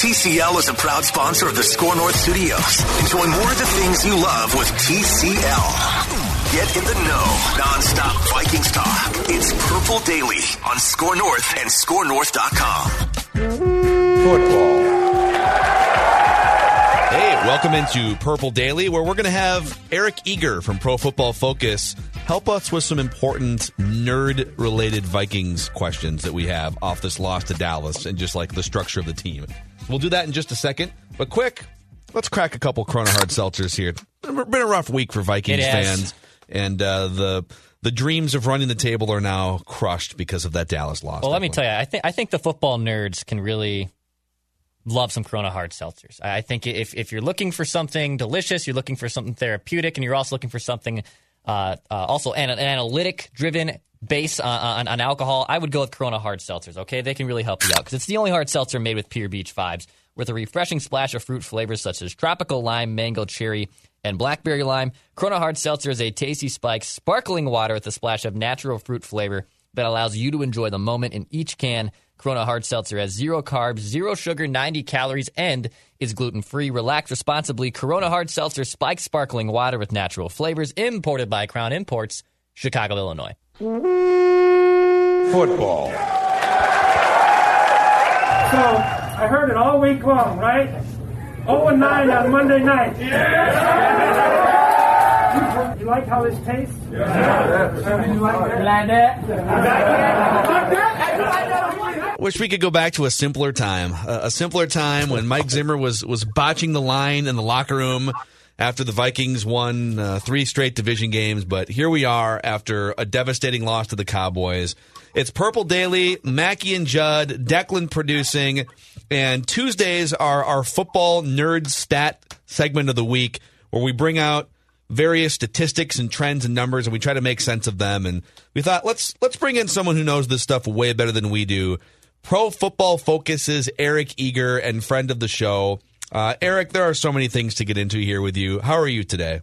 TCL is a proud sponsor of the SKOR North Studios. Enjoy more of the things you love with TCL. Get in the know, nonstop Vikings talk. It's Purple Daily on SKOR North and SKORNorth.com. Football. Hey, welcome into Purple Daily, where we're going to have Eric Eager from Pro Football Focus help us with some important nerd related Vikings questions that we have off this loss to Dallas and just like the structure of the team. We'll do that in just a second. But quick, let's crack a couple Corona Hard Seltzers here. It's been a rough week for Vikings fans, and uh, the the dreams of running the table are now crushed because of that Dallas loss. Well, let me tell you, I think I think the football nerds can really love some Corona Hard Seltzers. I think if if you're looking for something delicious, you're looking for something therapeutic, and you're also looking for something uh, uh, also an, an analytic driven base on, on, on, alcohol, I would go with Corona Hard Seltzers. Okay, they can really help you out because it's the only hard seltzer made with pure beach vibes, with a refreshing splash of fruit flavors such as tropical lime, mango, cherry, and blackberry lime. Corona Hard Seltzer is a tasty spike, sparkling water with a splash of natural fruit flavor that allows you to enjoy the moment in each can. Corona Hard Seltzer has zero carbs, zero sugar, 90 calories, and is gluten free. Relax responsibly. Corona Hard Seltzer spiked sparkling water with natural flavors, imported by Crown Imports, Chicago, Illinois. Football. So I heard it all week long, right? 0 and 9 on Monday night. Yeah. You, you like how this tastes? Yeah. You like that? Wish we could go back to a simpler time, a simpler time when Mike Zimmer was was botching the line in the locker room after the Vikings won uh, three straight division games. But here we are after a devastating loss to the Cowboys. It's Purple Daily, Mackey and Judd, Declan producing, and Tuesdays are our football nerd stat segment of the week where we bring out various statistics and trends and numbers and we try to make sense of them and we thought let's let's bring in someone who knows this stuff way better than we do pro football focuses eric eager and friend of the show uh, Eric, there are so many things to get into here with you. How are you today?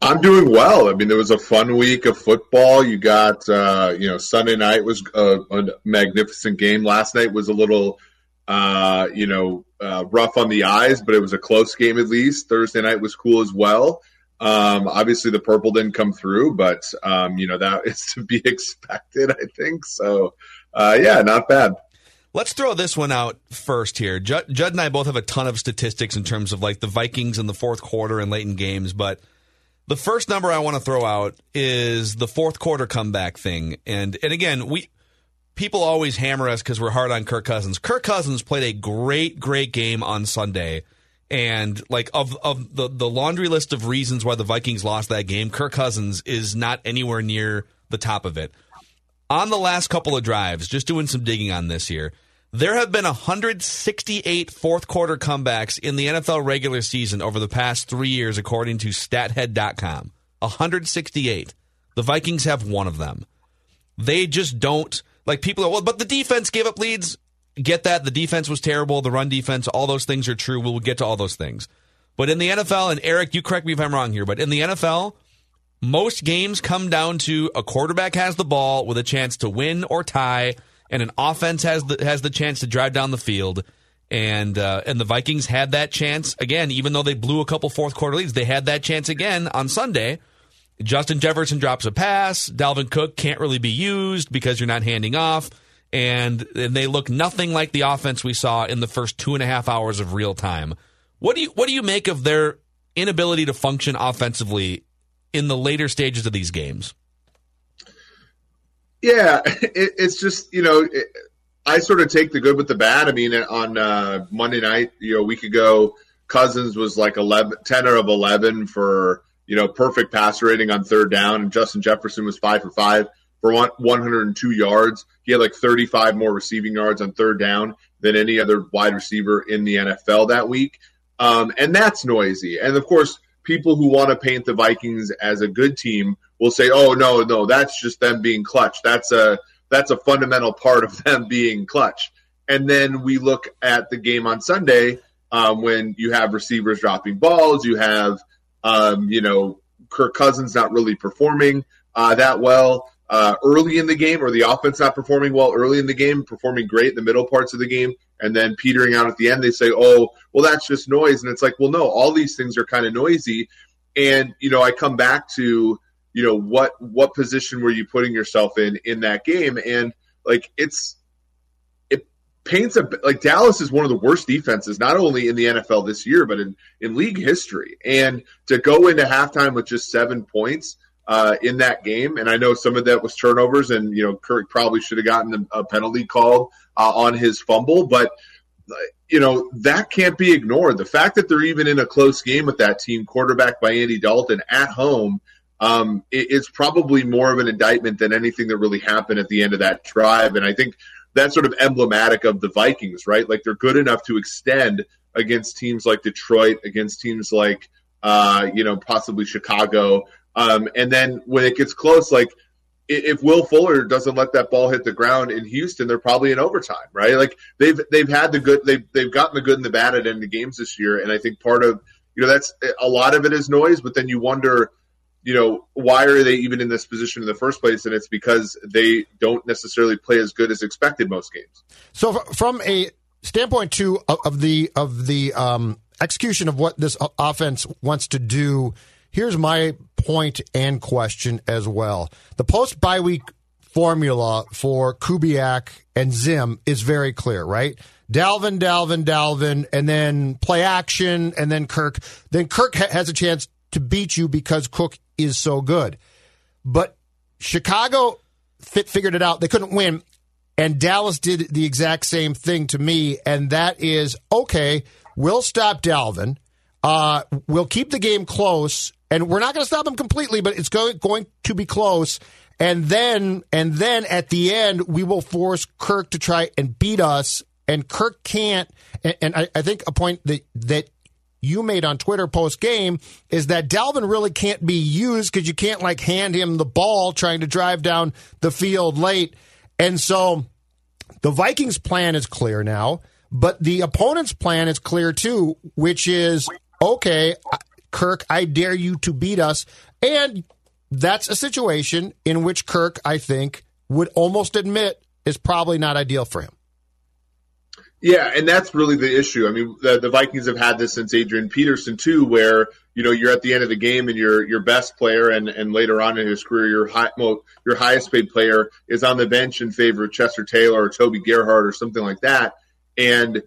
I'm doing well. I mean, there was a fun week of football. You got, uh, you know, Sunday night was a, a, magnificent game. Last night was a little, uh, you know, uh, rough on the eyes, but it was a close game at least. Thursday night was cool as well. Um, obviously, the purple didn't come through, but um, you know that is to be expected. I think so. Uh, yeah, not bad. Let's throw this one out first here. Judd, Judd, and I both have a ton of statistics in terms of like the Vikings in the fourth quarter and late in games, but the first number I want to throw out is the fourth quarter comeback thing. And and again, we people always hammer us because we're hard on Kirk Cousins. Kirk Cousins played a great, great game on Sunday. And like of of the, the laundry list of reasons why the Vikings lost that game, Kirk Cousins is not anywhere near the top of it on the last couple of drives, just doing some digging on this here, there have been 168 fourth quarter comebacks in the NFL regular season over the past three years, according to stathead.com. 168. The Vikings have one of them. They just don't, like people are, well, but the defense gave up leads. Get that. The defense was terrible. The run defense, all those things are true. We'll get to all those things. But in the NFL, and Eric, you correct me if I'm wrong here, but in the NFL, most games come down to a quarterback has the ball with a chance to win or tie, and an offense has the has the chance to drive down the field. And uh, and the Vikings had that chance again, even though they blew a couple fourth quarter leads. They had that chance again on Sunday. Justin Jefferson drops a pass. Dalvin Cook can't really be used because you're not handing off. and, and they look nothing like the offense we saw in the first two and a half hours of real time. What do you what do you make of their inability to function offensively in the later stages of these games? Yeah, it, it's just you know it, I sort of take the good with the bad. I mean, on uh, Monday night, you know, a week ago, Cousins was like 11, 10 of 11 for, you know, perfect passer rating on third down. And Justin Jefferson was five for five for one, 102 yards. He had like 35 more receiving yards on third down than any other wide receiver in the NFL that week. Um, and that's noisy. And of course, people who want to paint the Vikings as a good team will say, "Oh no, no, that's just them being clutch. That's a that's a fundamental part of them being clutch. And then we look at the game on Sunday um, when you have receivers dropping balls, you have, um, you know, Kirk Cousins not really performing uh, that well uh, early in the game, or the offense not performing well early in the game, performing great in the middle parts of the game, and then petering out at the end. They say, "Oh, well, that's just noise," and it's like, well, no, all these things are kind of noisy. And you know, I come back to you know what what position were you putting yourself in in that game? And like it's it paints a like Dallas is one of the worst defenses not only in the NFL this year but in in league history. And to go into halftime with just 7 points uh, in that game and I know some of that was turnovers and you know Kirk probably should have gotten a penalty called uh, on his fumble but you know that can't be ignored. The fact that they're even in a close game with that team quarterback by Andy Dalton at home um, it, it's probably more of an indictment than anything that really happened at the end of that drive. And I think that's sort of emblematic of the Vikings, right? Like they're good enough to extend against teams like Detroit, against teams like, uh, you know, possibly Chicago. Um, and then when it gets close, like if Will Fuller doesn't let that ball hit the ground in Houston, they're probably in overtime, right? Like they've they've had the good they've they've gotten the good and the bad at end of games this year, and I think part of you know that's a lot of it is noise, but then you wonder you know, why are they even in this position in the first place? And it's because they don't necessarily play as good as expected most games. So, from a standpoint too of the of the um, execution of what this offense wants to do, here's my point and question as well. The post bye week formula for Kubiak and Zim is very clear, right? Dalvin, Dalvin, Dalvin, and then play action, and then Kirk. Then Kirk ha- has a chance to beat you because Cook is so good. But Chicago fit, figured it out. They couldn't win. And Dallas did the exact same thing to me. And that is okay, we'll stop Dalvin. Uh, we'll keep the game close. And we're not going to stop them completely, but it's going, going to be close. And then, and then at the end, we will force Kirk to try and beat us. And Kirk can't. And, and I, I think a point that, that you made on Twitter post game is that Dalvin really can't be used because you can't like hand him the ball trying to drive down the field late. And so the Vikings plan is clear now, but the opponent's plan is clear too, which is okay, Kirk, I dare you to beat us. And that's a situation in which Kirk, I think, would almost admit is probably not ideal for him. Yeah, and that's really the issue. I mean, the, the, Vikings have had this since Adrian Peterson too, where you know you're at the end of the game and your your best player, and and later on in his career, your high, well, your highest paid player is on the bench in favor of Chester Taylor or Toby Gerhart or something like that, and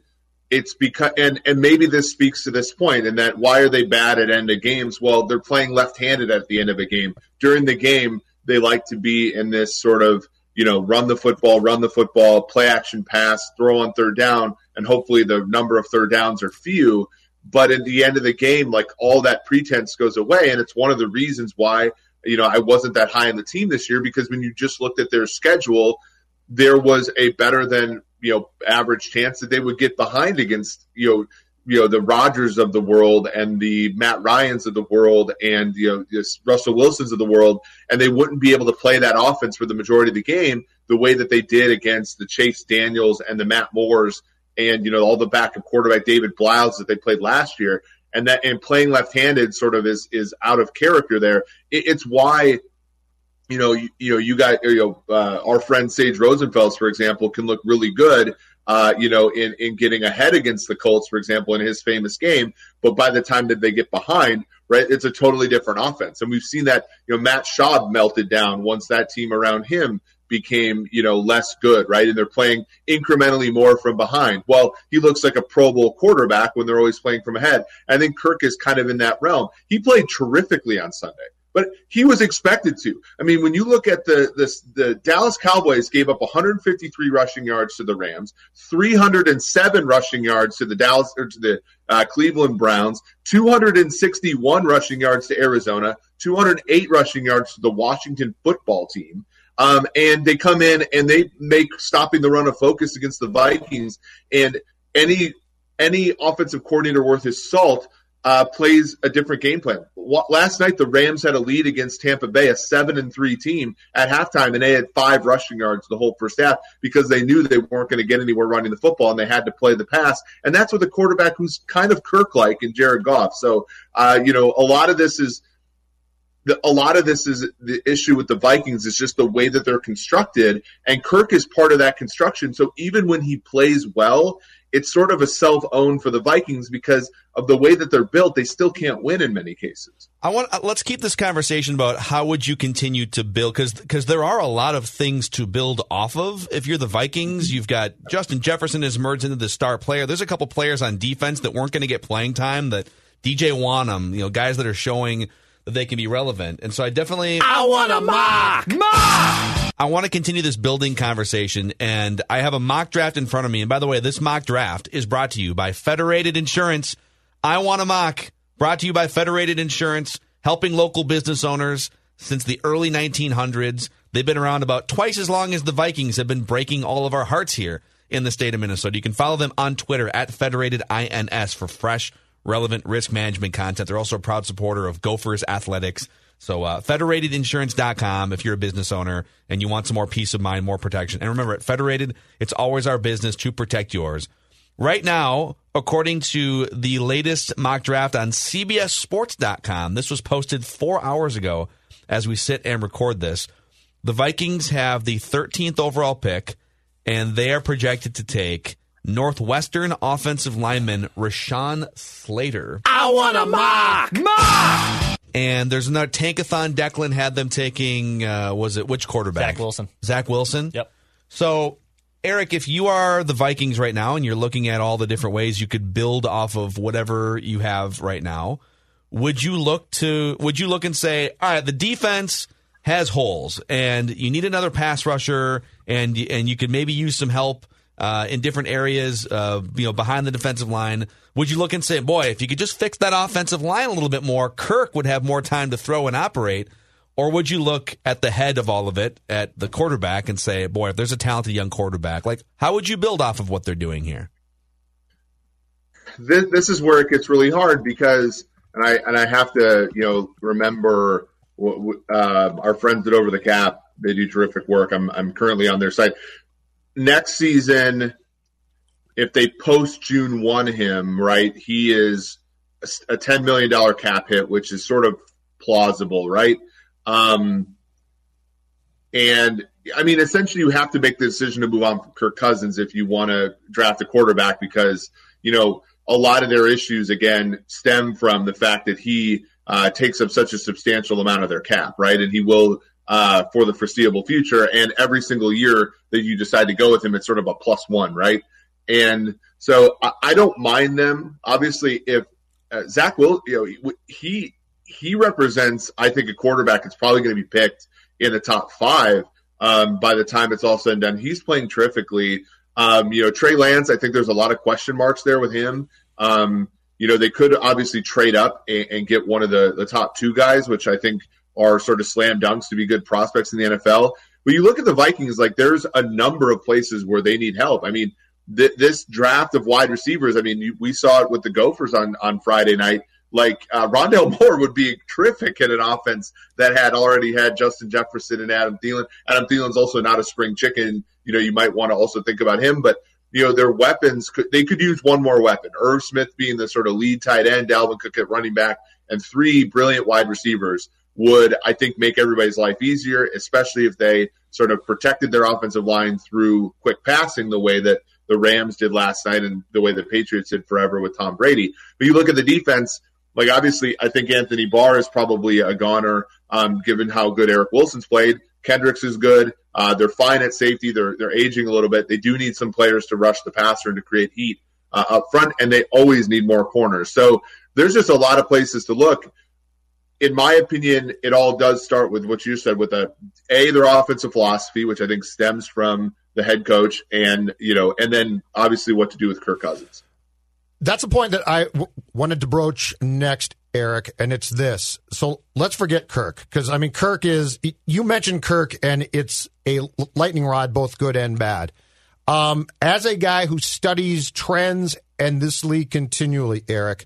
it's because and and maybe this speaks to this point, and that why are they bad at end of games? Well, they're playing left-handed at the end of a game. During the game, they like to be in this sort of you know, run the football, run the football, play action pass, throw on third down, and hopefully the number of third downs are few. But at the end of the game, like all that pretense goes away. And it's one of the reasons why, you know, I wasn't that high in the team this year because when you just looked at their schedule, there was a better than, you know, average chance that they would get behind against, you know, you know the Rodgers of the world and the Matt Ryan's of the world and you know Russell Wilsons of the world, and they wouldn't be able to play that offense for the majority of the game the way that they did against the Chase Daniels and the Matt Moores and you know all the backup quarterback David Blough that they played last year, and that and playing left-handed sort of is is out of character there. It, it's why. You know, you, you know, you got you know, uh, our friend Sage Rosenfels, for example, can look really good uh, you know, in, in getting ahead against the Colts, for example, in his famous game. But by the time that they get behind, right, it's a totally different offense. And we've seen that, you know, Matt Schaub melted down once that team around him became, you know, less good, right? And they're playing incrementally more from behind. Well, he looks like a Pro Bowl quarterback when they're always playing from ahead. I think Kirk is kind of in that realm. He played terrifically on Sunday but he was expected to. I mean, when you look at the the, the Dallas Cowboys gave up 153 rushing yards to the Rams, 307 rushing yards to the Dallas or to the uh, Cleveland Browns, 261 rushing yards to Arizona, 208 rushing yards to the Washington Football Team. Um, and they come in and they make stopping the run a focus against the Vikings. And any any offensive coordinator worth his salt uh, plays a different game plan. Last night, the Rams had a lead against Tampa Bay, a seven and three team at halftime, and they had five rushing yards the whole first half because they knew they weren't going to get anywhere running the football, and they had to play the pass. And that's with a quarterback who's kind of Kirk-like in Jared Goff. So, uh, you know, a lot of this is. A lot of this is the issue with the Vikings is just the way that they're constructed, and Kirk is part of that construction. So even when he plays well, it's sort of a self own for the Vikings because of the way that they're built. They still can't win in many cases. I want uh, let's keep this conversation about how would you continue to build because because there are a lot of things to build off of. If you're the Vikings, you've got Justin Jefferson has merged into the star player. There's a couple players on defense that weren't going to get playing time. That DJ Wonnum, you know, guys that are showing that they can be relevant. And so I definitely I want a mock mock. I want to continue this building conversation, and I have a mock draft in front of me. And by the way, this mock draft is brought to you by Federated Insurance. I want a mock brought to you by Federated Insurance, helping local business owners since the early 1900s. They've been around about twice as long as the Vikings have been breaking all of our hearts here in the state of Minnesota. You can follow them on Twitter at Federated INS for fresh, relevant risk management content. They're also a proud supporter of Gophers Athletics. So, uh, federatedinsurance.com if you're a business owner and you want some more peace of mind, more protection. And remember, at Federated, it's always our business to protect yours. Right now, according to the latest mock draft on CBSSports.com, this was posted four hours ago as we sit and record this. The Vikings have the 13th overall pick, and they are projected to take Northwestern offensive lineman Rashawn Slater. I want a mock! Mock! And there's another tankathon. Declan had them taking, uh, was it which quarterback? Zach Wilson. Zach Wilson? Yep. So, Eric, if you are the Vikings right now and you're looking at all the different ways you could build off of whatever you have right now, would you look to, would you look and say, all right, the defense has holes and you need another pass rusher and, and you could maybe use some help uh, in different areas, uh, you know, behind the defensive line. Would you look and say, boy, if you could just fix that offensive line a little bit more, Kirk would have more time to throw and operate? Or would you look at the head of all of it, at the quarterback, and say, boy, if there's a talented young quarterback, like, how would you build off of what they're doing here? This, this is where it gets really hard because, and I and I have to, you know, remember uh, our friends at Over the Cap. They do terrific work. I'm I'm currently on their site next season, if they post June one him, right, he is a ten million dollar cap hit, which is sort of plausible, right? Um, and I mean, essentially, you have to make the decision to move on from Kirk Cousins if you want to draft a quarterback because you know a lot of their issues again stem from the fact that he uh, takes up such a substantial amount of their cap, right? And he will uh, for the foreseeable future. And every single year that you decide to go with him, it's sort of a plus one, right? And so I, I don't mind them. Obviously, if uh, Zach will, you know, he he represents, I think, a quarterback that's probably going to be picked in the top five um, by the time it's all said and done. He's playing terrifically. Um, you know, Trey Lance, I think there's a lot of question marks there with him. Um, you know, they could obviously trade up and, and, get one of the, the top two guys, which I think are sort of slam dunks to be good prospects in the NFL. But you look at the Vikings, like there's a number of places where they need help. I mean, th- this draft of wide receivers, I mean, we saw it with the Gophers on, on Friday night. Like uh, Rondale Moore would be terrific in an offense that had already had Justin Jefferson and Adam Thielen. Adam Thielen's also not a spring chicken. You know, you might want to also think about him, but you know, their weapons could they could use one more weapon. Irv Smith being the sort of lead tight end, Dalvin Cook at running back, and three brilliant wide receivers would, I think, make everybody's life easier, especially if they sort of protected their offensive line through quick passing the way that the Rams did last night and the way the Patriots did forever with Tom Brady. But you look at the defense, like obviously, I think Anthony Barr is probably a goner, um, given how good Eric Wilson's played. Kendricks is good. Uh, they're fine at safety. They're they're aging a little bit. They do need some players to rush the passer and to create heat uh, up front, and they always need more corners. So there's just a lot of places to look. In my opinion, it all does start with what you said with a a their offensive philosophy, which I think stems from the head coach, and you know, and then obviously what to do with Kirk Cousins. That's a point that I w- wanted to broach next, Eric, and it's this. So let's forget Kirk, because I mean, Kirk is, you mentioned Kirk, and it's a lightning rod, both good and bad. Um, as a guy who studies trends and this league continually, Eric,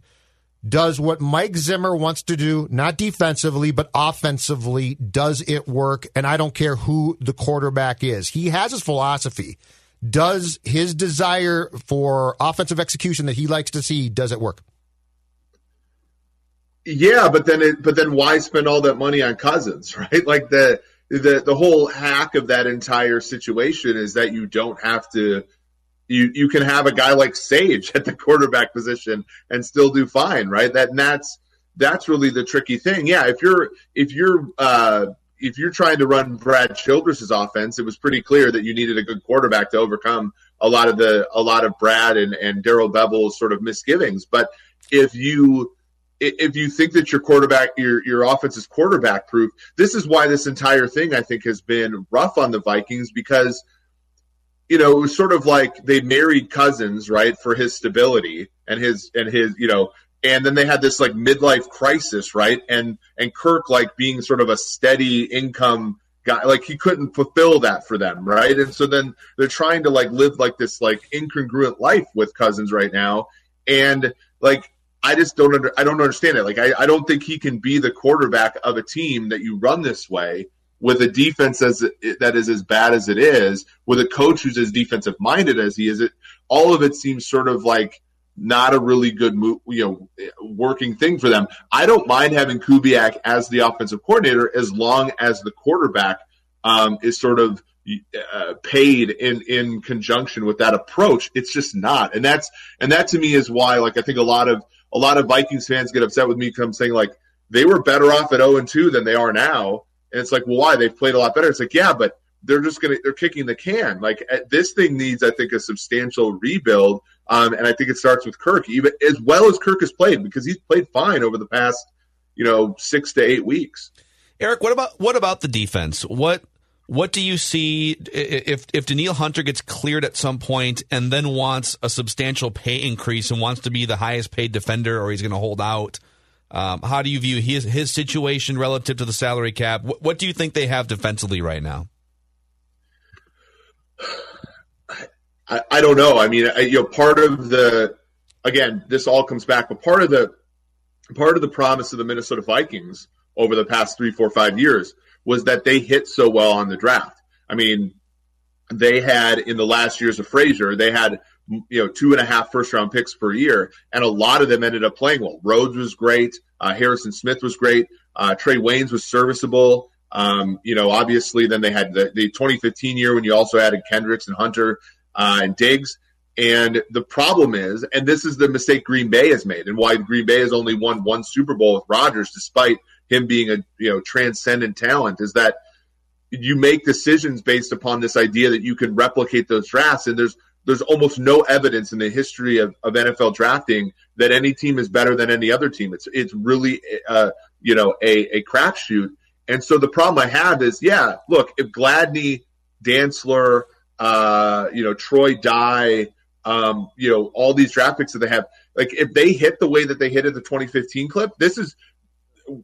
does what Mike Zimmer wants to do, not defensively, but offensively, does it work? And I don't care who the quarterback is. He has his philosophy. Does his desire for offensive execution that he likes to see, does it work? Yeah, but then it, but then why spend all that money on Cousins, right? Like the the the whole hack of that entire situation is that you don't have to you you can have a guy like Sage at the quarterback position and still do fine, right? That that's that's really the tricky thing. Yeah, if you're if you're uh, if you're trying to run Brad Childress's offense, it was pretty clear that you needed a good quarterback to overcome a lot of the a lot of Brad and and Darrell Bevell's sort of misgivings. But if you if you think that your quarterback your your offense is quarterback proof, this is why this entire thing I think has been rough on the Vikings because you know it was sort of like they married Cousins right for his stability and his and his you know and then they had this like midlife crisis, right? And and Kirk like being sort of a steady income guy, like he couldn't fulfill that for them, right? And so then they're trying to like live like this like incongruent life with Cousins right now, and like I just don't under, I don't understand it. Like I, I don't think he can be the quarterback of a team that you run this way with a defense as that is as bad as it is, with a coach who's as defensive minded as he is. It all of it seems sort of like not a really good you know, working thing for them. I don't mind having Kubiak as the offensive coordinator as long as the quarterback um, is sort of uh, paid in in conjunction with that approach. It's just not, and that's and that to me is why, like, I think a lot of a lot of Vikings fans get upset with me I'm saying like they were better off at 0 and 2 than they are now, and it's like, well, why? They've played a lot better. It's like, yeah, but they're just gonna they're kicking the can. Like this thing needs, I think, a substantial rebuild um, and I think it starts with Kirk, even as well as Kirk has played, because he's played fine over the past, you know, six to eight weeks. Eric, what about what about the defense? What what do you see if if Danielle Hunter gets cleared at some point and then wants a substantial pay increase and wants to be the highest paid defender, or he's going to hold out? Um, how do you view his his situation relative to the salary cap? What, what do you think they have defensively right now? I, I don't know. I mean, I, you know, part of the again, this all comes back, but part of the part of the promise of the Minnesota Vikings over the past three, four, five years was that they hit so well on the draft. I mean, they had in the last years of Frazier, they had you know two and a half first round picks per year, and a lot of them ended up playing well. Rhodes was great, uh, Harrison Smith was great, uh, Trae Waynes was serviceable. Um, you know, obviously, then they had the, the 2015 year when you also added Kendricks and Hunter uh, and Diggs. And the problem is, and this is the mistake Green Bay has made, and why Green Bay has only won one Super Bowl with Rodgers, despite him being a you know transcendent talent, is that you make decisions based upon this idea that you can replicate those drafts, and there's there's almost no evidence in the history of, of NFL drafting that any team is better than any other team. It's it's really uh, you know a a crapshoot. And so the problem I have is, yeah, look, if Gladney, Dantzler, uh, you know, Troy Dye, um, you know, all these draft picks that they have. Like if they hit the way that they hit at the 2015 clip, this is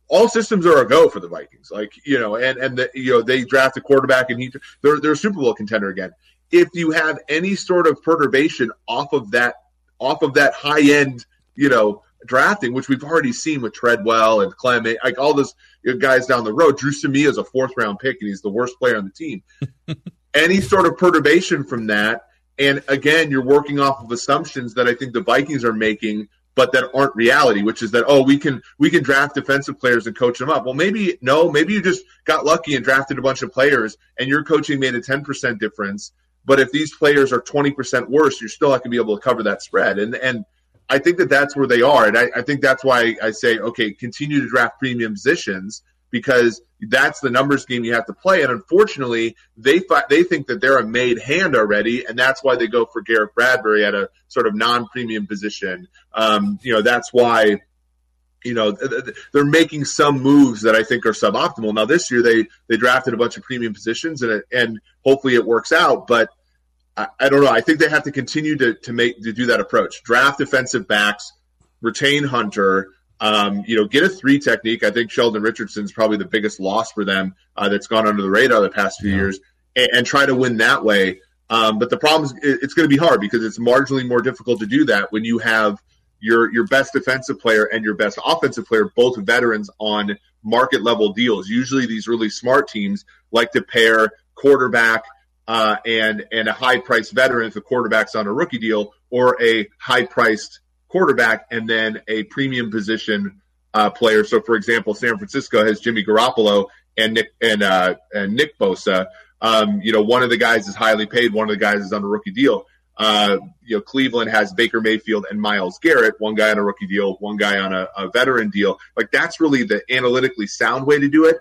all systems are a go for the Vikings. Like you know, and and the, you know they draft a quarterback and he they're they're a Super Bowl contender again. If you have any sort of perturbation off of that off of that high end, you know, drafting, which we've already seen with Treadwell and Clement, like all those guys down the road. Dru Samia is a fourth round pick and he's the worst player on the team. any sort of perturbation from that. And again, you're working off of assumptions that I think the Vikings are making, but that aren't reality, which is that, oh, we can we can draft defensive players and coach them up. Well, maybe no, maybe you just got lucky and drafted a bunch of players and your coaching made a 10% difference. But if these players are 20% worse, you're still not going to be able to cover that spread. And and I think that that's where they are. And I, I think that's why I say, okay, continue to draft premium positions because that's the numbers game you have to play. And unfortunately, they fi- they think that they're a made hand already, and that's why they go for Garrett Bradbury at a sort of non-premium position. Um, you know, that's why you know they're making some moves that I think are suboptimal. Now this year they they drafted a bunch of premium positions and it, and hopefully it works out, but I, I, don't know. I think they have to continue to to make to do that approach. Draft defensive backs, retain Hunter, um, you know, get a three technique. I think Sheldon Richardson's probably the biggest loss for them uh, that's gone under the radar the past few yeah. years, and, and, try to win that way. Um, but the problem is, it's going to be hard because it's marginally more difficult to do that when you have your your best defensive player and your best offensive player, both veterans on market level deals. Usually, these really smart teams like to pair quarterback uh, and and a high priced veteran if the quarterback's on a rookie deal, or a high priced quarterback and then a premium position uh, player. So, for example, San Francisco has Jimmy Garoppolo and Nick and uh, and Nick Bosa. Um, you know, one of the guys is highly paid, one of the guys is on a rookie deal. Uh, you know, Cleveland has Baker Mayfield and Myles Garrett, one guy on a rookie deal, one guy on a, a veteran deal. Like that's really the analytically sound way to do it.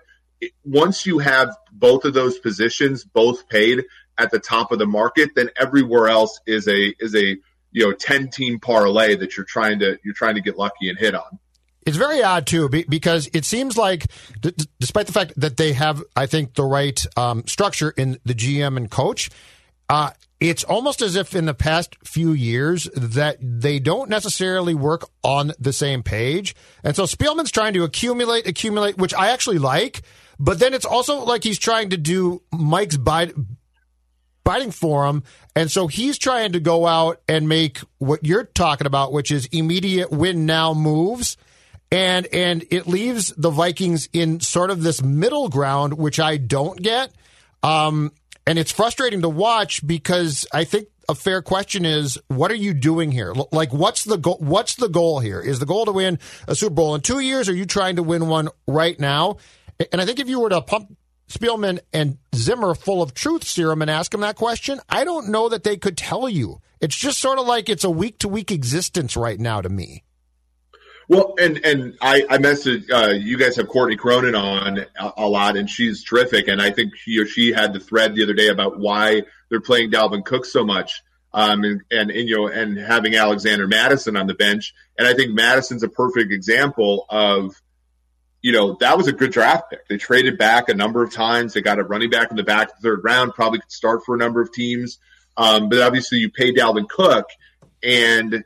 Once you have both of those positions both paid at the top of the market, then everywhere else is a is a you know 10 team parlay that you're trying to you're trying to get lucky and hit on. It's very odd too, because it seems like, d- despite the fact that they have, I think, the right um, structure in the GM and coach, uh, it's almost as if in the past few years that they don't necessarily work on the same page, and so Spielman's trying to accumulate, accumulate, which I actually like, but then it's also like he's trying to do Mike's biting for him. And so he's trying to go out and make what you're talking about, which is immediate win now moves. And and it leaves the Vikings in sort of this middle ground, which I don't get. Um, and it's frustrating to watch because I think a fair question is what are you doing here? Like what's the goal what's the goal here? Is the goal to win a Super Bowl in 2 years are you trying to win one right now? And I think if you were to pump Spielman and Zimmer full of truth serum and ask them that question, I don't know that they could tell you. It's just sort of like it's a week to week existence right now to me. Well, and and I, I messaged uh, you guys have Courtney Cronin on a, a, lot, and she's terrific. And I think he or she had the thread the other day about why they're playing Dalvin Cook so much, um, and, and, and you know, and having Alexander Mattison on the bench. And I think Mattison's a perfect example of you know, that was a good draft pick. They traded back a number of times. They got a running back in the back of the third round, probably could start for a number of teams. Um, but obviously, you pay Dalvin Cook, and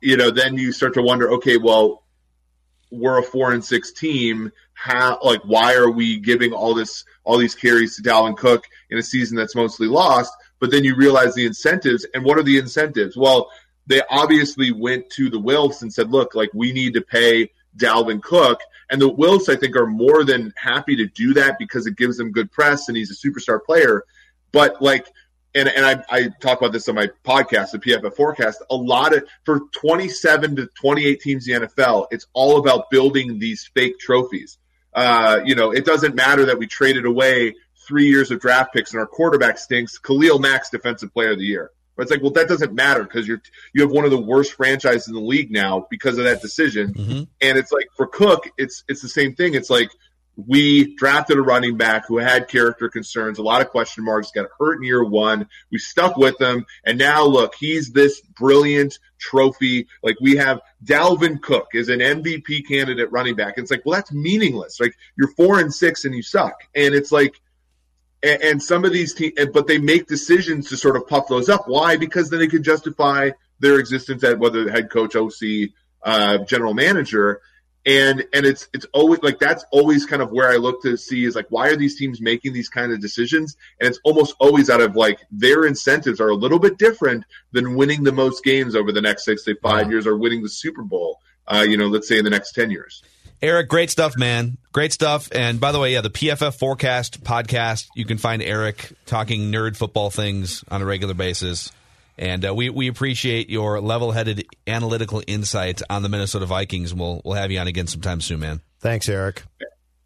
you know, then you start to wonder, okay, well, we're a four and six team. How, like, why are we giving all this, all these carries to Dalvin Cook in a season that's mostly lost? But then you realize the incentives, and what are the incentives? Well, they obviously went to the Wilfs and said, look, like, we need to pay Dalvin Cook and the Wilfs, I think, are more than happy to do that because it gives them good press and he's a superstar player. But like, and, and I, I talk about this on my podcast, the PFF forecast, a lot of, for 27 to 28 teams in the NFL, it's all about building these fake trophies. Uh, you know, it doesn't matter that we traded away three years of draft picks and our quarterback stinks. Khalil Mack's defensive player of the year. But it's like, well, that doesn't matter because you're you have one of the worst franchises in the league now because of that decision. Mm-hmm. And it's like for Cook, it's it's the same thing. It's like we drafted a running back who had character concerns, a lot of question marks, got hurt in year one. We stuck with him, and now look, he's this brilliant trophy. Like we have Dalvin Cook is an MVP candidate running back. And it's like, well, that's meaningless. Like you're four and six and you suck. And it's like and, and some of these teams, but they make decisions to sort of puff those up. Why? Because then they can justify their existence at whether the head coach, OC, uh, general manager. And and it's it's always like that's always kind of where I look to see is like why are these teams making these kind of decisions? And it's almost always out of like their incentives are a little bit different than winning the most games over the next six to five years or winning the Super Bowl. Uh, you know, let's say in the next ten years. Eric, great stuff, man. Great stuff. And by the way, yeah, the PFF Forecast podcast, you can find Eric talking nerd football things on a regular basis. And uh, we, we appreciate your level headed analytical insight on the Minnesota Vikings. We'll, we'll have you on again sometime soon, man. Thanks, Eric.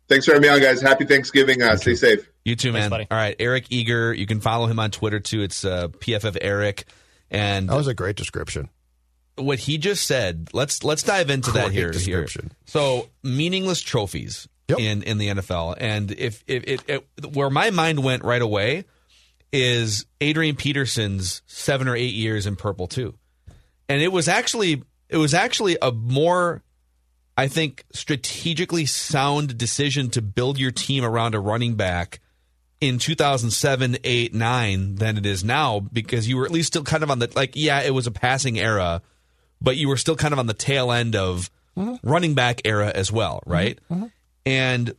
Thanks for having me on, guys. Happy Thanksgiving. Uh, stay safe. You too, man. Thanks, All right, Eric Eager. You can follow him on Twitter too. It's uh, PFF Eric. And that was a great description what he just said. Let's let's dive into that here. Here, so meaningless trophies. Yep. in in the NFL. And if, if it, it where my mind went right away is Adrian Peterson's seven or eight years in purple too, and it was actually it was actually a more I think strategically sound decision to build your team around a running back in 2007, 8, 9 than it is now because you were at least still kind of on the like yeah, it was a passing era, but you were still kind of on the tail end of mm-hmm. running back era as well, mm-hmm. right? Mm-hmm. And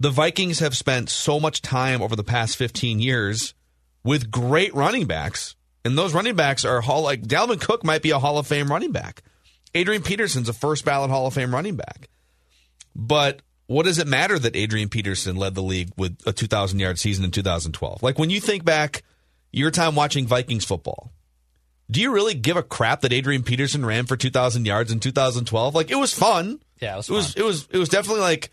the Vikings have spent so much time over the past 15 years with great running backs, and those running backs are hall like Dalvin Cook might be a Hall of Fame running back. Adrian Peterson's a first ballot Hall of Fame running back. But what does it matter that Adrian Peterson led the league with a 2,000 yard season in 2012? Like when you think back your time watching Vikings football, do you really give a crap that Adrian Peterson ran for 2,000 yards in 2012? Like it was fun. Yeah, it was It was it was it was definitely like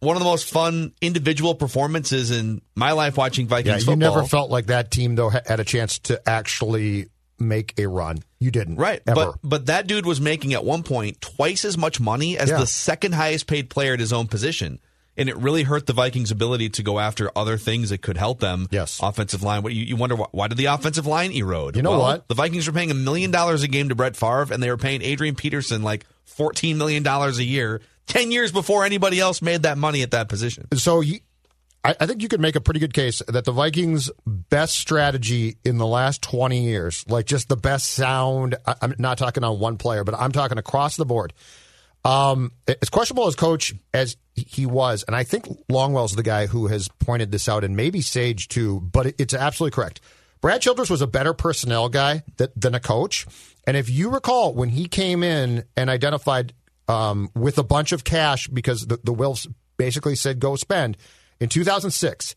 one of the most fun individual performances in my life watching Vikings Yeah, Vikings you football. never felt like that team though had a chance to actually make a run. You didn't, Right, Ever. but but that dude was making at one point twice as much money as Yeah. the second highest paid player at his own position, and it really hurt the Vikings' ability to go after other things that could help them. Yes. offensive line. What you, you wonder why, why did the offensive line erode? You know Well, what? The Vikings were paying a million dollars a game to Brett Favre, and they were paying Adrian Peterson like fourteen million dollars a year. Ten years before anybody else made that money at that position. so you, I, I think you could make a pretty good case that the Vikings' best strategy in the last 20 years, like just the best sound, I, I'm not talking on one player, but I'm talking across the board. Um, as questionable as coach as he was, and I think Longwell's the guy who has pointed this out, and maybe Sage too, but it's absolutely correct. Brad Childress was a better personnel guy that, than a coach. And if you recall, when he came in and identified um, with a bunch of cash because the, the Wilfs basically said go spend in 2006,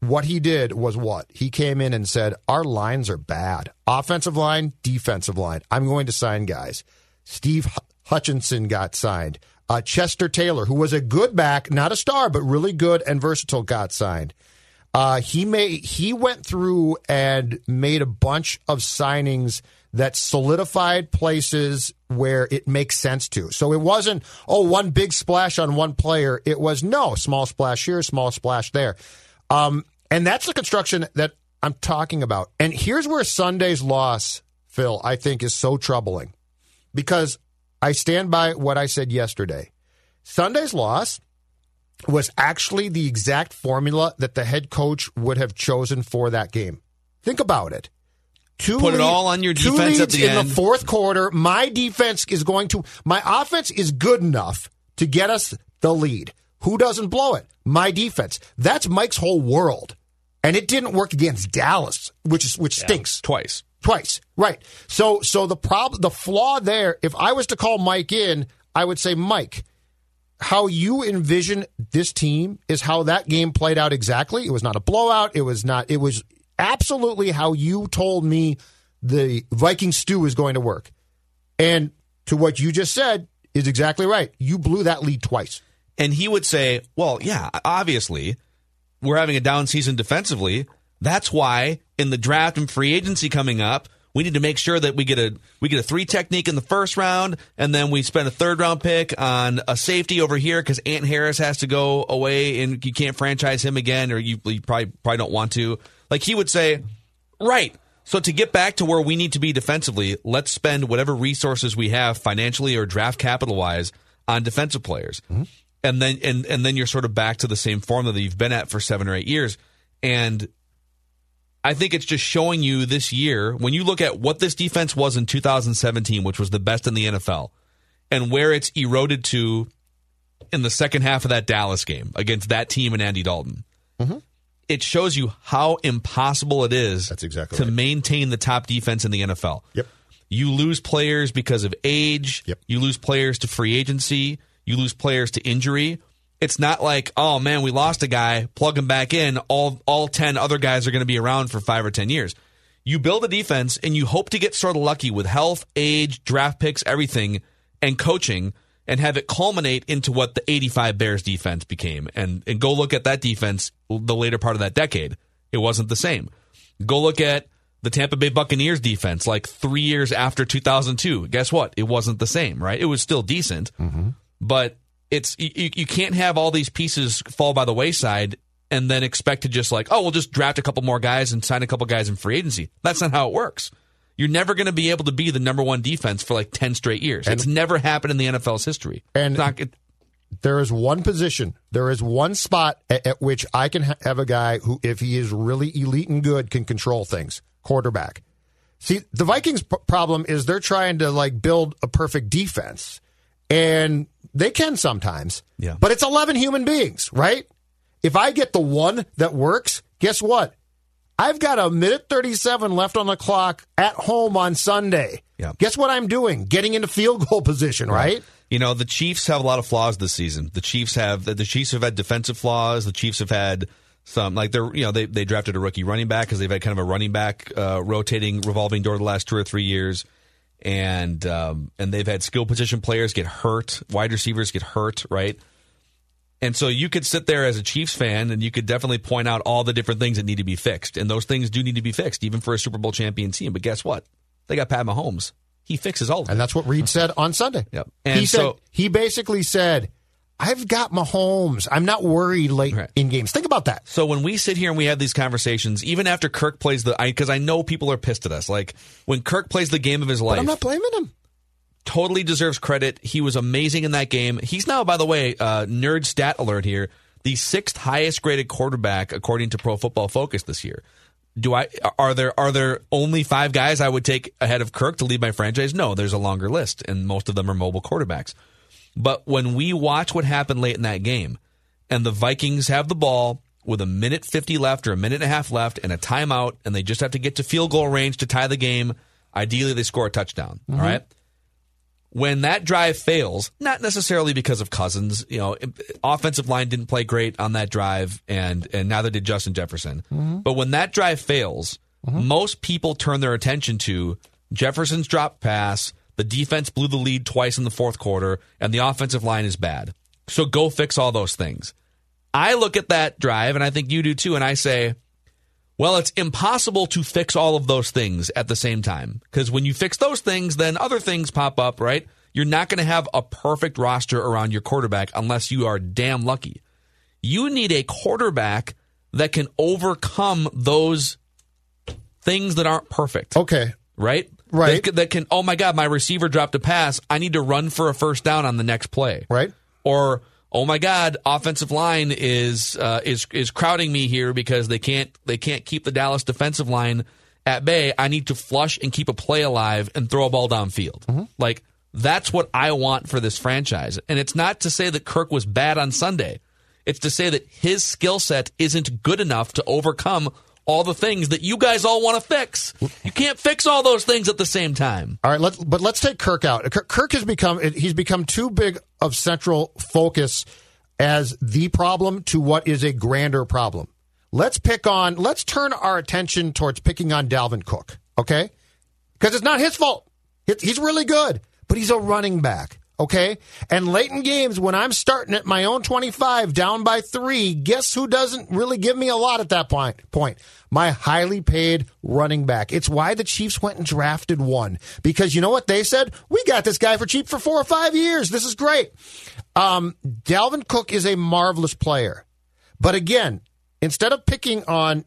what he did was what? He came in and said, Our lines are bad. Offensive line, defensive line. I'm going to sign guys. Steve Hutchinson got signed. Uh, Chester Taylor, who was a good back, not a star, but really good and versatile, got signed. Uh, he made he went through and made a bunch of signings that solidified places where it makes sense to. So it wasn't oh one big splash on one player. It was no small splash here, small splash there, um, and that's the construction that I'm talking about. And here's where Sunday's loss, Phil, I think is so troubling because I stand by what I said yesterday. Sunday's loss was actually the exact formula that the head coach would have chosen for that game. Think about it. Two Put it all on your defense at leads the in end. the fourth quarter. My defense is going to. My offense is good enough to get us the lead. Who doesn't blow it? My defense. That's Mike's whole world, and it didn't work against Dallas, which is which stinks Twice. Twice. Right. So so the problem the flaw there, if I was to call Mike in, I would say, Mike, how you envision this team is how that game played out exactly. It was not a blowout. It was not it was absolutely how you told me the Viking stew is going to work. And to what you just said is exactly right. You blew that lead twice. And he would say, well, yeah, obviously, we're having a down season defensively. That's why in the draft and free agency coming up, we need to make sure that we get a we get a three technique in the first round, and then we spend a third round pick on a safety over here because Ant Harris has to go away and you can't franchise him again, or you, you probably probably don't want to. Like he would say, right. So to get back to where we need to be defensively, let's spend whatever resources we have financially or draft capital wise on defensive players. Mm-hmm. And then and and then you're sort of back to the same formula that you've been at for 7 or 8 years. And I think it's just showing you this year when you look at what this defense was in 2017, which was the best in the NFL, and where it's eroded to in the second half of that Dallas game against that team and Andy Dalton. Mm-hmm. It shows you how impossible it is That's exactly to right. maintain the top defense in the NFL. Yep. You lose players because of age. Yep. You lose players to free agency. You lose players to injury. It's not like, oh man, we lost a guy, plug him back in. All all ten other guys are going to be around for five or ten years. You build a defense and you hope to get sort of lucky with health, age, draft picks, everything, and coaching, and have it culminate into what the '85 Bears defense became. And and go look at that defense the later part of that decade. It wasn't the same. Go look at the Tampa Bay Buccaneers defense like three years after 2002. Guess what? It wasn't the same, right? It was still decent, mm-hmm. but it's you, you can't have all these pieces fall by the wayside and then expect to just like, oh, we'll just draft a couple more guys and sign a couple guys in free agency. That's not how it works. You're never going to be able to be the number one defense for like 10 straight years. And- it's never happened in the NFL's history. And- not, it, There is one position, there is one spot at, at which I can ha- have a guy who, if he is really elite and good, can control things. Quarterback. See, the Vikings' p- problem is they're trying to like build a perfect defense, and they can sometimes. Yeah. But it's eleven human beings, right? If I get the one that works, guess what? I've got a minute thirty-seven left on the clock at home on Sunday. Yeah. Guess what I'm doing? Getting into field goal position, right? You know, the Chiefs have a lot of flaws this season. The Chiefs have the Chiefs have had defensive flaws. The Chiefs have had some like they're you know they they drafted a rookie running back because they've had kind of a running back uh, rotating revolving door the last two or three years, and um, and they've had skill position players get hurt, wide receivers get hurt, right? And so you could sit there as a Chiefs fan and you could definitely point out all the different things that need to be fixed, and those things do need to be fixed, even for a Super Bowl champion team. But guess what? They got Pat Mahomes. He fixes all of it. And that's what Reid said on Sunday. Yep. he And said he basically said, "I've got Mahomes. I'm not worried late Right. in games." Think about that. So when we sit here and we have these conversations, even after Kirk plays the, because I, know people are pissed at us. Like when Kirk plays the game of his But life, I'm not blaming him. totally deserves credit. He was amazing in that game. He's now, by the way, uh, nerd stat alert here, the sixth highest graded quarterback according to Pro Football Focus this year. Do I are there are there only five guys I would take ahead of Kirk to lead my franchise? No, there's a longer list, and most of them are mobile quarterbacks. But when we watch what happened late in that game, and the Vikings have the ball with a minute 50 left or a minute and a half left and a timeout, and they just have to get to field goal range to tie the game. Ideally, they score a touchdown. Mm-hmm. all right. When that drive fails, not necessarily because of Cousins, you know, offensive line didn't play great on that drive, and and neither did Justin Jefferson. Mm-hmm. But when that drive fails, mm-hmm. most people turn their attention to Jefferson's drop pass. The defense blew the lead twice in the fourth quarter, and the offensive line is bad. So go fix all those things. I look at that drive, and I think you do too, and I say, well, it's impossible to fix all of those things at the same time. Because when you fix those things, then other things pop up, right? You're not going to have a perfect roster around your quarterback unless you are damn lucky. You need a quarterback that can overcome those things that aren't perfect Okay. right? Right. That, that can, oh my God, my receiver dropped a pass. I need to run for a first down on the next play. Right. Or, oh my God, offensive line is uh, is is crowding me here because they can't they can't keep the Dallas defensive line at bay. I need to flush and keep a play alive and throw a ball downfield. Like that's what I want for this franchise. And it's not to say that Kirk was bad on Sunday. It's to say that his skill set isn't good enough to overcome all the things that you guys all want to fix. You can't fix all those things at the same time. All right, let but let's take Kirk out. Kirk has become he's become too big of central focus as the problem to what is a grander problem. Let's pick on let's turn our attention towards picking on Dalvin Cook, okay? Because it's not his fault. He's really good, but he's a running back. Okay. And late in games, when I'm starting at my own 25 down by three, guess who doesn't really give me a lot at that point? Point. My highly paid running back. It's why the Chiefs went and drafted one. Because you know what they said? We got this guy for cheap for four or five years. This is great. Um, Dalvin Cook is a marvelous player. But again, instead of picking on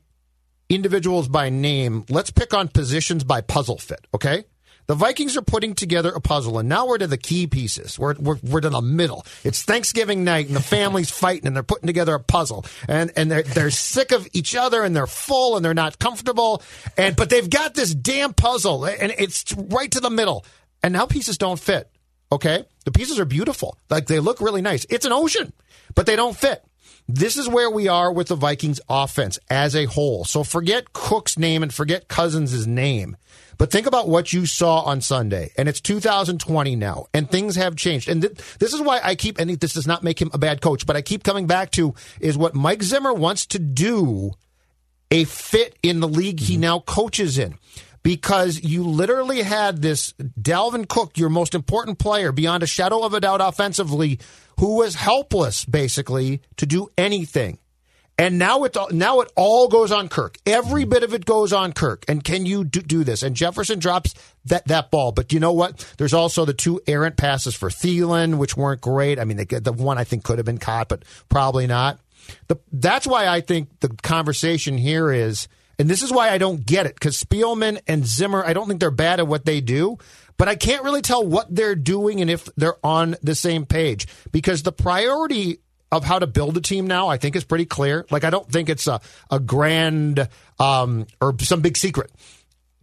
individuals by name, let's pick on positions by puzzle fit, okay? The Vikings are putting together a puzzle, and now we're to the key pieces. We're, we're, we're to the middle. It's Thanksgiving night, and the family's fighting, and they're putting together a puzzle. And, and they're, they're sick of each other, and they're full, and they're not comfortable. And But they've got this damn puzzle, and it's right to the middle. And now pieces don't fit, okay? The pieces are beautiful. Like, they look really nice. It's an ocean, but they don't fit. This is where we are with the Vikings offense as a whole. So forget Cook's name and forget Cousins' name. But think about what you saw on Sunday, and it's 2020 now, and things have changed. And th- this is why I keep, and this does not make him a bad coach, but I keep coming back to is what Mike Zimmer wants to do a fit in the league he mm-hmm. now coaches in. Because you literally had this Dalvin Cook, your most important player, beyond a shadow of a doubt offensively, who was helpless, basically, to do anything. And now it now it all goes on Kirk. Every bit of it goes on Kirk. And can you do, do this? And Jefferson drops that that ball. But you know what? There's also the two errant passes for Thielen, which weren't great. I mean, the one I think could have been caught, but probably not. The, that's why I think the conversation here is, and this is why I don't get it, because Spielman and Zimmer, I don't think they're bad at what they do, but I can't really tell what they're doing and if they're on the same page because the priority of how to build a team now, I think is pretty clear. Like I don't think it's a a grand um, or some big secret,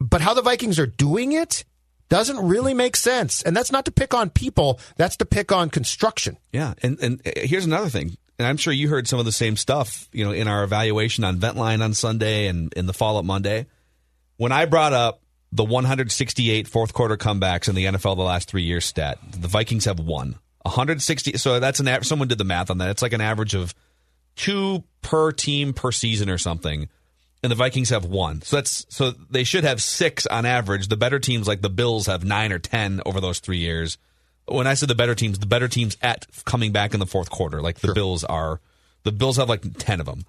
but how the Vikings are doing it doesn't really make sense. And that's not to pick on people; that's to pick on construction. Yeah, and and here's another thing. And I'm sure you heard some of the same stuff, you know, in our evaluation on Ventline on Sunday and in the follow up Monday. When I brought up the 168 fourth quarter comebacks in the NFL the last three years stat, the Vikings have one. 160. So that's an average. Someone did the math on that. It's like an average of two per team per season or something. And the Vikings have one. So that's so they should have six on average. The better teams like the Bills have nine or ten over those three years. When I said the better teams, the better teams at coming back in the fourth quarter, like the sure. Bills are. The Bills have like ten of them.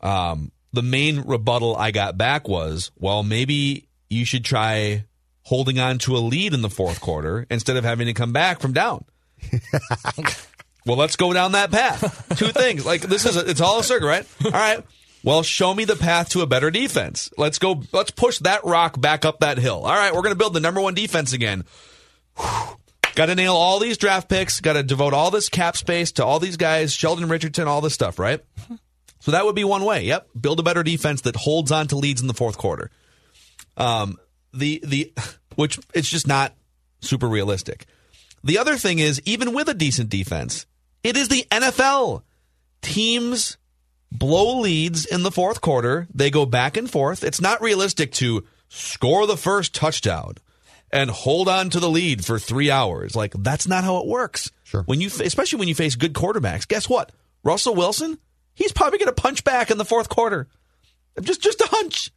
Um, the main rebuttal I got back was, well, maybe you should try holding on to a lead in the fourth quarter instead of having to come back from down. well, let's go down that path. Two things. Like this is a, it's all a circle, right? All right. Well, show me the path to a better defense. Let's go. Let's push that rock back up that hill. All right, we're going to build the number one defense again. Got to nail all these draft picks. Got to devote all this cap space to all these guys, Sheldon Richardson, all this stuff, right? So that would be one way. Yep, build a better defense that holds on to leads in the fourth quarter. Um, the the which it's just not super realistic. The other thing is, even with a decent defense, it is the NFL. Teams blow leads in the fourth quarter. They go back and forth. It's not realistic to score the first touchdown and hold on to the lead for three hours. Like that's not how it works. Sure. When you, especially when you face good quarterbacks, guess what? Russell Wilson, he's probably going to punch back in the fourth quarter. Just, just a hunch.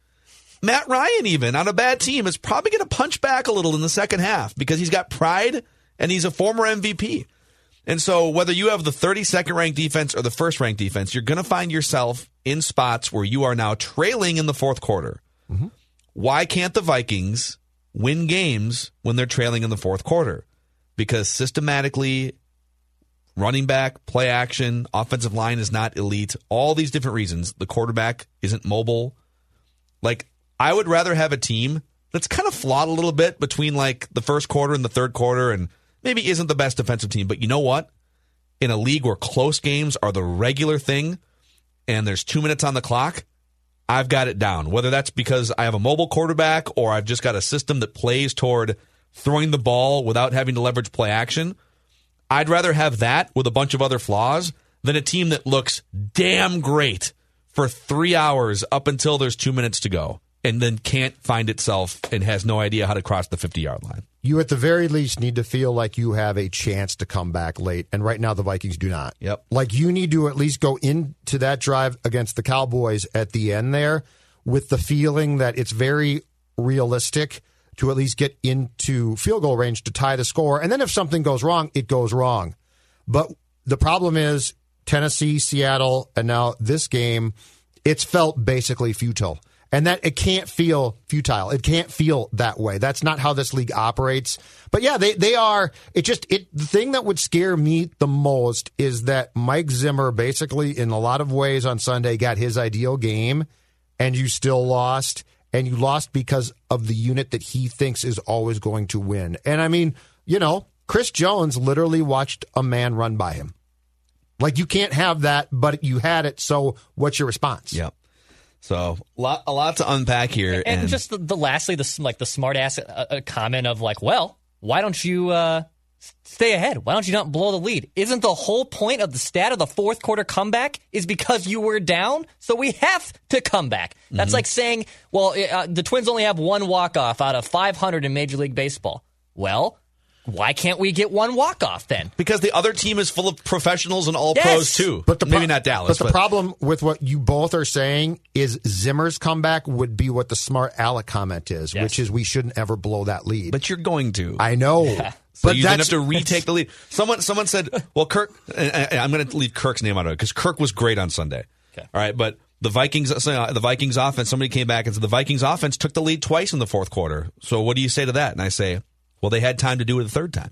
Matt Ryan, even on a bad team, is probably going to punch back a little in the second half because he's got pride and he's a former MVP. And so, whether you have the 32nd ranked defense or the first ranked defense, you're going to find yourself in spots where you are now trailing in the fourth quarter. Mm-hmm. Why can't the Vikings win games when they're trailing in the fourth quarter? Because systematically, running back, play action, offensive line is not elite. All these different reasons. The quarterback isn't mobile. Like, I would rather have a team that's kind of flawed a little bit between like the first quarter and the third quarter and maybe isn't the best defensive team, but you know what? In a league where close games are the regular thing and there's two minutes on the clock, I've got it down. Whether that's because I have a mobile quarterback or I've just got a system that plays toward throwing the ball without having to leverage play action, I'd rather have that with a bunch of other flaws than a team that looks damn great for three hours up until there's two minutes to go and then can't find itself and has no idea how to cross the 50 yard line. You, at the very least, need to feel like you have a chance to come back late. And right now, the Vikings do not. Yep. Like you need to at least go into that drive against the Cowboys at the end there with the feeling that it's very realistic to at least get into field goal range to tie the score. And then if something goes wrong, it goes wrong. But the problem is Tennessee, Seattle, and now this game, it's felt basically futile and that it can't feel futile. It can't feel that way. That's not how this league operates. But yeah, they they are. It just it the thing that would scare me the most is that Mike Zimmer basically in a lot of ways on Sunday got his ideal game, and you still lost, and you lost because of the unit that he thinks is always going to win. And I mean, you know, Chris Jones literally watched a man run by him. Like you can't have that, but you had it. So what's your response? Yep. So lot, a lot to unpack here, and, and just the, the, lastly, the like the smart ass uh, uh, comment of like, well, why don't you uh, stay ahead? Why don't you not blow the lead? Isn't the whole point of the stat of the fourth quarter comeback is because you were down, so we have to come back? That's mm-hmm. like saying, well, uh, the Twins only have one walk off out of 500 in Major League Baseball. Well, why can't we get one walk off then? Because the other team is full of professionals and all yes. pros too. But the pro- maybe not Dallas. But the but. problem with what you both are saying is Zimmer's comeback would be what the smart Alec comment is, yes. which is we shouldn't ever blow that lead. But you're going to. I know. Yeah. So but you then have to retake the lead. Someone someone said, "Well, Kirk." I'm going to leave Kirk's name out of it because Kirk was great on Sunday. Okay. All right, but the Vikings, uh, the Vikings offense. Somebody came back and said the Vikings offense took the lead twice in the fourth quarter. So what do you say to that? And I say, well, they had time to do it the third time.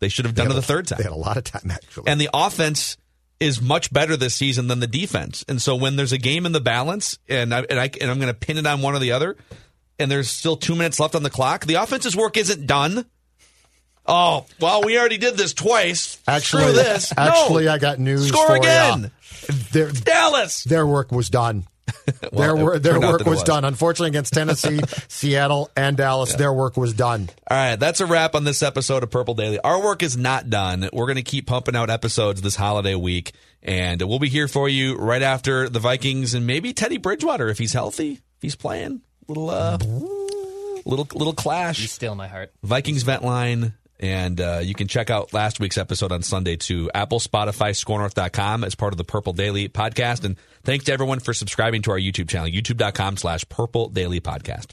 They should have done it the third time. They had a lot of time actually. And the offense is much better this season than the defense. And so when there's a game in the balance, and I, and, I, and I'm going to pin it on one or the other, and there's still two minutes left on the clock, the offense's work isn't done. Oh well, we already did this twice. Actually, Screw this. actually, no. I got news. Score for again. Their, Dallas. their work was done. Their it wor- their work was, was. done. Unfortunately, against Tennessee, Seattle, and Dallas, their work was done. All right, that's a wrap on this episode of Purple Daily. Our work is not done. We're going to keep pumping out episodes this holiday week, and we'll be here for you right after the Vikings and maybe Teddy Bridgewater if he's healthy, if he's playing. Little uh, little little clash. You clash. steal my heart. Vikings vent line. And uh, you can check out last week's episode on Sunday to Apple, Spotify, SKORNorth.com as part of the Purple Daily podcast. And thanks to everyone for subscribing to our YouTube channel, youtube.com slash Purple Daily Podcast.